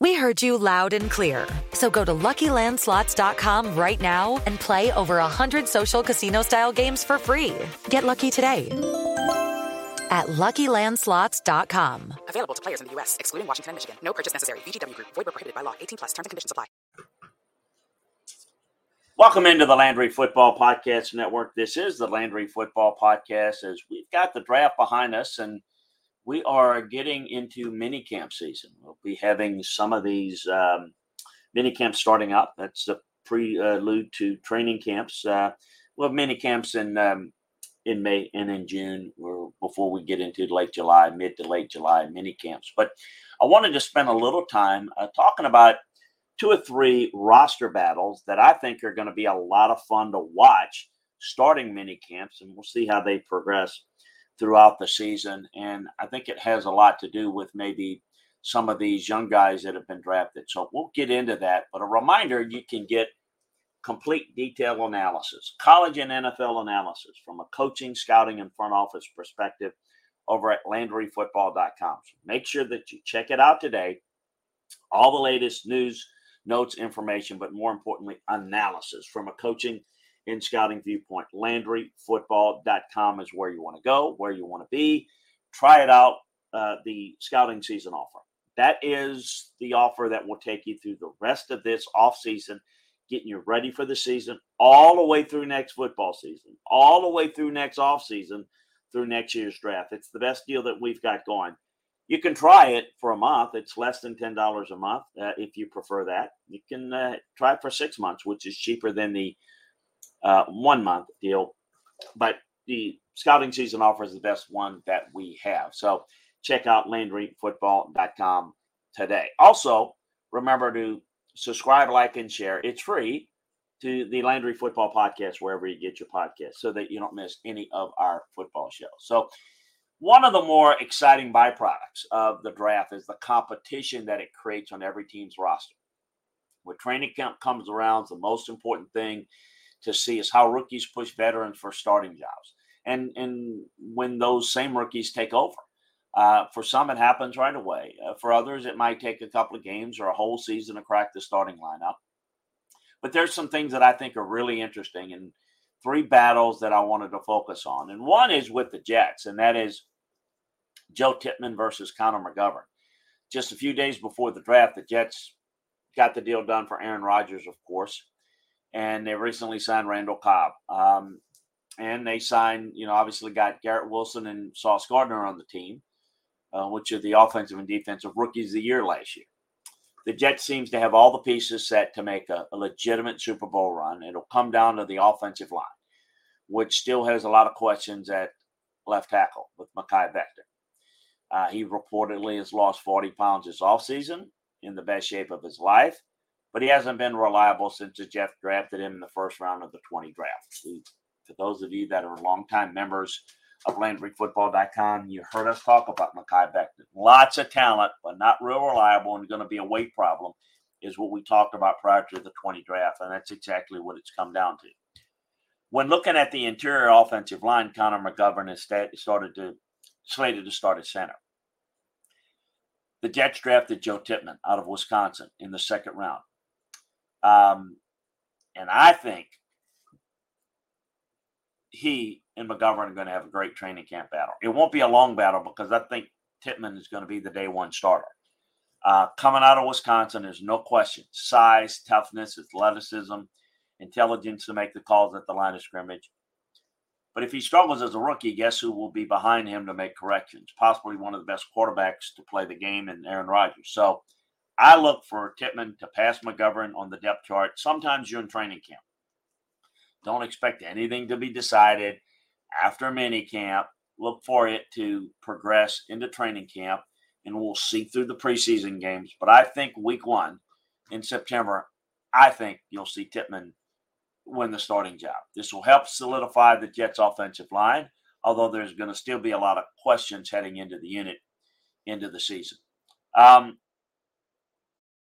We heard you loud and clear. So go to LuckyLandSlots.com right now and play over 100 social casino-style games for free. Get lucky today at LuckyLandSlots.com. Available to players in the U.S., excluding Washington and Michigan. No purchase necessary. VGW Group. Void where prohibited by law. 18 plus. Terms and conditions apply. Welcome into the Landry Football Podcast Network. This is the Landry Football Podcast as we've got the draft behind us and we are getting into mini camp season. We'll be having some of these um, mini camps starting up. That's the prelude to training camps. Uh, we'll have mini camps in um, in May and in June, or before we get into late July, mid to late July mini camps. But I wanted to spend a little time uh, talking about two or three roster battles that I think are going to be a lot of fun to watch starting mini camps, and we'll see how they progress throughout the season. And I think it has a lot to do with maybe some of these young guys that have been drafted. So we'll get into that. But a reminder you can get complete detail analysis, college and NFL analysis from a coaching, scouting, and front office perspective over at LandryFootball.com. So make sure that you check it out today. All the latest news, notes, information, but more importantly, analysis from a coaching and scouting viewpoint. LandryFootball.com is where you want to go, where you want to be. Try it out, uh, the scouting season offer. That is the offer that will take you through the rest of this offseason, getting you ready for the season, all the way through next football season, all the way through next offseason, through next year's draft. It's the best deal that we've got going. You can try it for a month. It's less than ten dollars a month uh, if you prefer that. You can uh, try it for six months, which is cheaper than the uh, one month deal. But the scouting season offer is the best one that we have. So check out LandryFootball.com today. Also, remember to subscribe, like, and share. It's free to the Landry Football Podcast wherever you get your podcast so that you don't miss any of our football shows. So one of the more exciting byproducts of the draft is the competition that it creates on every team's roster. When training camp comes around, the most important thing to see is how rookies push veterans for starting jobs. And and when those same rookies take over. Uh, for some, it happens right away. Uh, for others, it might take a couple of games or a whole season to crack the starting lineup. But there's some things that I think are really interesting and three battles that I wanted to focus on. And one is with the Jets, and that is Joe Tippmann versus Connor McGovern. Just a few days before the draft, the Jets got the deal done for Aaron Rodgers, of course, and they recently signed Randall Cobb. Um, and they signed, you know, obviously got Garrett Wilson and Sauce Gardner on the team, uh, which are the offensive and defensive rookies of the year last year. The Jets seems to have all the pieces set to make a, a legitimate Super Bowl run. It'll come down to the offensive line, which still has a lot of questions at left tackle with Mekhi Becton. Uh, he reportedly has lost 40 pounds this offseason in the best shape of his life, but he hasn't been reliable since the Jets drafted him in the first round of the 20 draft. for those of you that are longtime members of LandryFootball.com, you heard us talk about Mekhi Becton. Lots of talent, but not real reliable and going to be a weight problem, is what we talked about prior to the 20 draft, and that's exactly what it's come down to. When looking at the interior offensive line, Connor McGovern has started to slated to start at center. The Jets drafted Joe Tippmann out of Wisconsin in the second round. Um, and I think he and McGovern are going to have a great training camp battle. It won't be a long battle because I think Tippmann is going to be the day one starter. Uh, coming out of Wisconsin, there's no question size, toughness, athleticism, intelligence to make the calls at the line of scrimmage. But if he struggles as a rookie, guess who will be behind him to make corrections? Possibly one of the best quarterbacks to play the game in Aaron Rodgers. So I look for Tippmann to pass McGovern on the depth chart. Sometimes you're in training camp. Don't expect anything to be decided after mini camp. Look for it to progress into training camp, and we'll see through the preseason games. But I think week one in September, I think you'll see Tippmann win the starting job. This will help solidify the Jets' offensive line, although there's going to still be a lot of questions heading into the unit into the season. Um,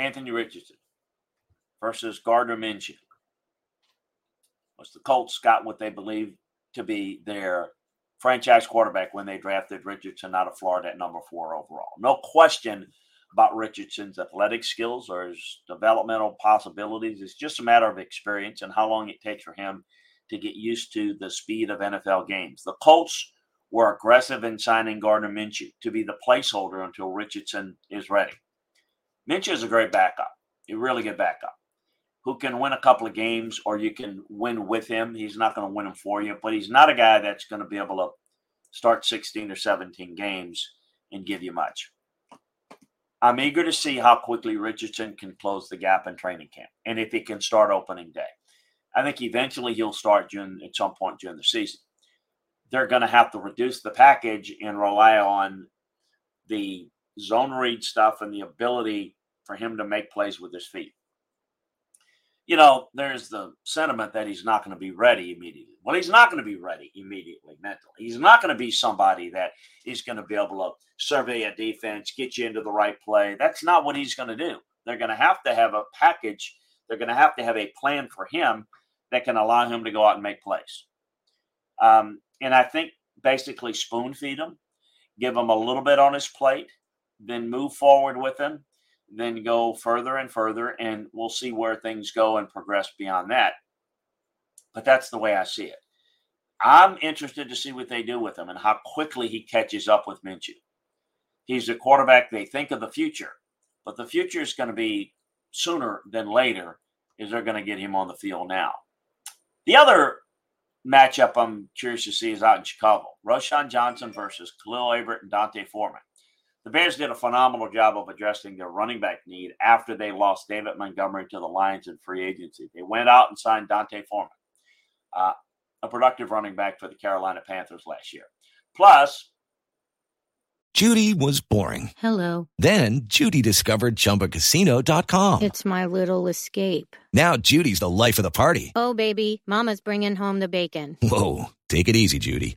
Anthony Richardson versus Gardner Minshew. Was the Colts got what they believed to be their franchise quarterback when they drafted Richardson out of Florida at number four overall. No question about Richardson's athletic skills or his developmental possibilities. It's just a matter of experience and how long it takes for him to get used to the speed of NFL games. The Colts were aggressive in signing Gardner Minshew to be the placeholder until Richardson is ready. Minshew is a great backup, a really good backup who can win a couple of games or you can win with him. He's not going to win them for you, but he's not a guy that's going to be able to start 16 or 17 games and give you much. I'm eager to see how quickly Richardson can close the gap in training camp and if he can start opening day. I think eventually he'll start June at some point during the season. They're going to have to reduce the package and rely on the zone read stuff and the ability for him to make plays with his feet you know, there's the sentiment that he's not going to be ready immediately. Well, he's not going to be ready immediately mentally. He's not going to be somebody that is going to be able to survey a defense, get you into the right play. That's not what he's going to do. They're going to have to have a package. They're going to have to have a plan for him that can allow him to go out and make plays. Um, and I think basically spoon feed him, give him a little bit on his plate, then move forward with him then go further and further, and we'll see where things go and progress beyond that. But that's the way I see it. I'm interested to see what they do with him and how quickly he catches up with Minshew. He's a quarterback they think of the future, but the future is going to be sooner than later. Is they're going to get him on the field now. The other matchup I'm curious to see is out in Chicago. Roschon Johnson versus Khalil Herbert and D'Onta Foreman. The Bears did a phenomenal job of addressing their running back need after they lost David Montgomery to the Lions in free agency. They went out and signed D'Onta Foreman, uh, a productive running back for the Carolina Panthers last year. Plus, Judy was boring. Hello. Then Judy discovered ChumbaCasino.com. It's my little escape. Now Judy's the life of the party. Oh, baby, Mama's bringing home the bacon. Whoa, take it easy, Judy.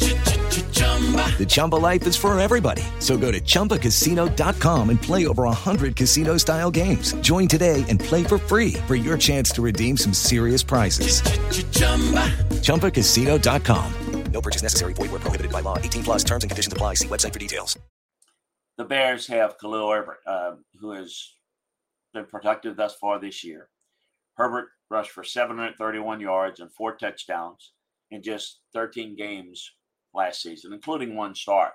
The Chumba life is for everybody. So go to ChumbaCasino.com and play over 100 casino style games. Join today and play for free for your chance to redeem some serious prizes. ChumbaCasino.com. No purchase necessary. Void were prohibited by law. 18 plus terms and conditions apply. See website for details. the Bears have Khalil Herbert, uh, who has been productive thus far this year. Herbert rushed for 731 yards and four touchdowns in just 13 games last season, including one start.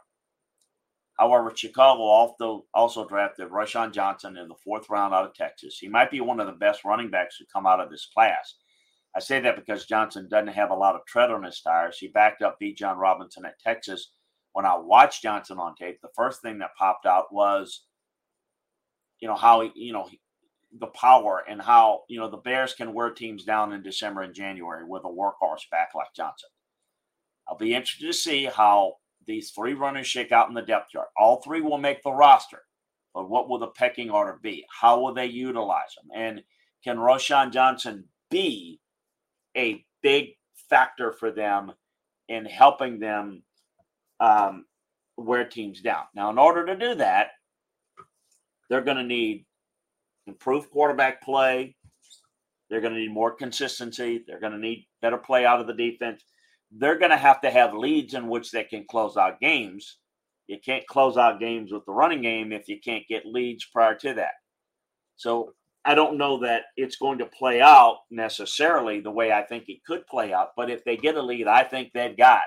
However, Chicago also, also drafted Roschon Johnson in the fourth round out of Texas. He might be one of the best running backs to come out of this class. I say that because Johnson doesn't have a lot of tread on his tires. He backed up Bijan Robinson at Texas. When I watched Johnson on tape, the first thing that popped out was, you know, how you know, the power and how, you know, the Bears can wear teams down in December and January with a workhorse back like Johnson. I'll be interested to see how these three runners shake out in the depth chart. All three will make the roster, but what will the pecking order be? How will they utilize them? And can Roschon Johnson be a big factor for them in helping them um, wear teams down? Now, in order to do that, they're going to need improved quarterback play. They're going to need more consistency. They're going to need better play out of the defense they're going to have to have leads in which they can close out games. You can't close out games with the running game if you can't get leads prior to that. So I don't know that it's going to play out necessarily the way I think it could play out. But if they get a lead, I think they've got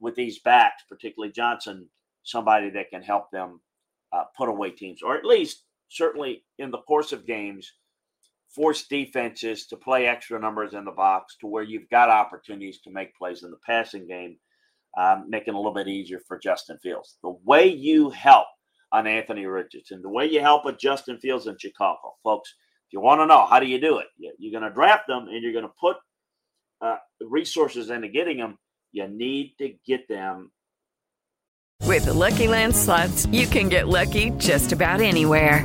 with these backs, particularly Johnson, somebody that can help them uh, put away teams, or at least certainly in the course of games force defenses to play extra numbers in the box to where you've got opportunities to make plays in the passing game, um, making it a little bit easier for Justin Fields. The way you help on Anthony Richardson, the way you help with Justin Fields in Chicago, folks, if you want to know how do you do it, you're going to draft them and you're going to put uh, resources into getting them. You need to get them. With the Lucky Land slots, you can get lucky just about anywhere.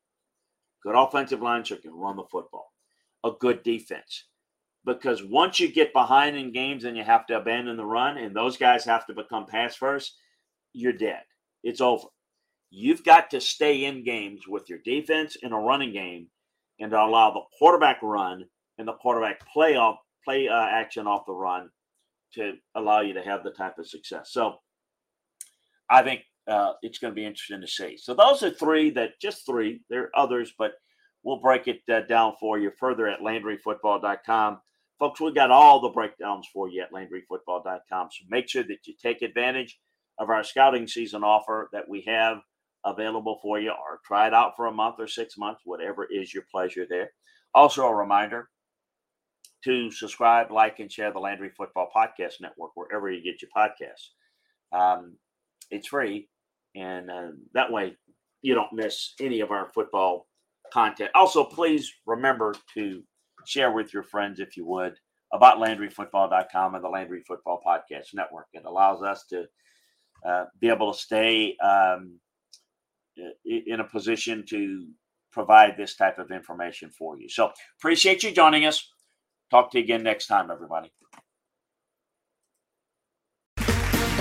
good offensive line so can run the football, a good defense. Because once you get behind in games and you have to abandon the run, and those guys have to become pass first, you're dead. It's over. You've got to stay in games with your defense in a running game and allow the quarterback run and the quarterback play off play uh, action off the run to allow you to have the type of success. So I think uh, it's going to be interesting to see. So those are three that just three. There are others, but we'll break it uh, down for you further at LandryFootball.com. Folks, we've got all the breakdowns for you at LandryFootball.com. So make sure that you take advantage of our scouting season offer that we have available for you, or try it out for a month or six months, whatever is your pleasure there. Also, a reminder to subscribe, like, and share the Landry Football Podcast Network wherever you get your podcasts. Um, it's free, and uh, that way you don't miss any of our football content. Also, please remember to share with your friends, if you would, about LandryFootball.com and the Landry Football Podcast Network. It allows us to uh, be able to stay um, in a position to provide this type of information for you. So, appreciate you joining us. Talk to you again next time, everybody.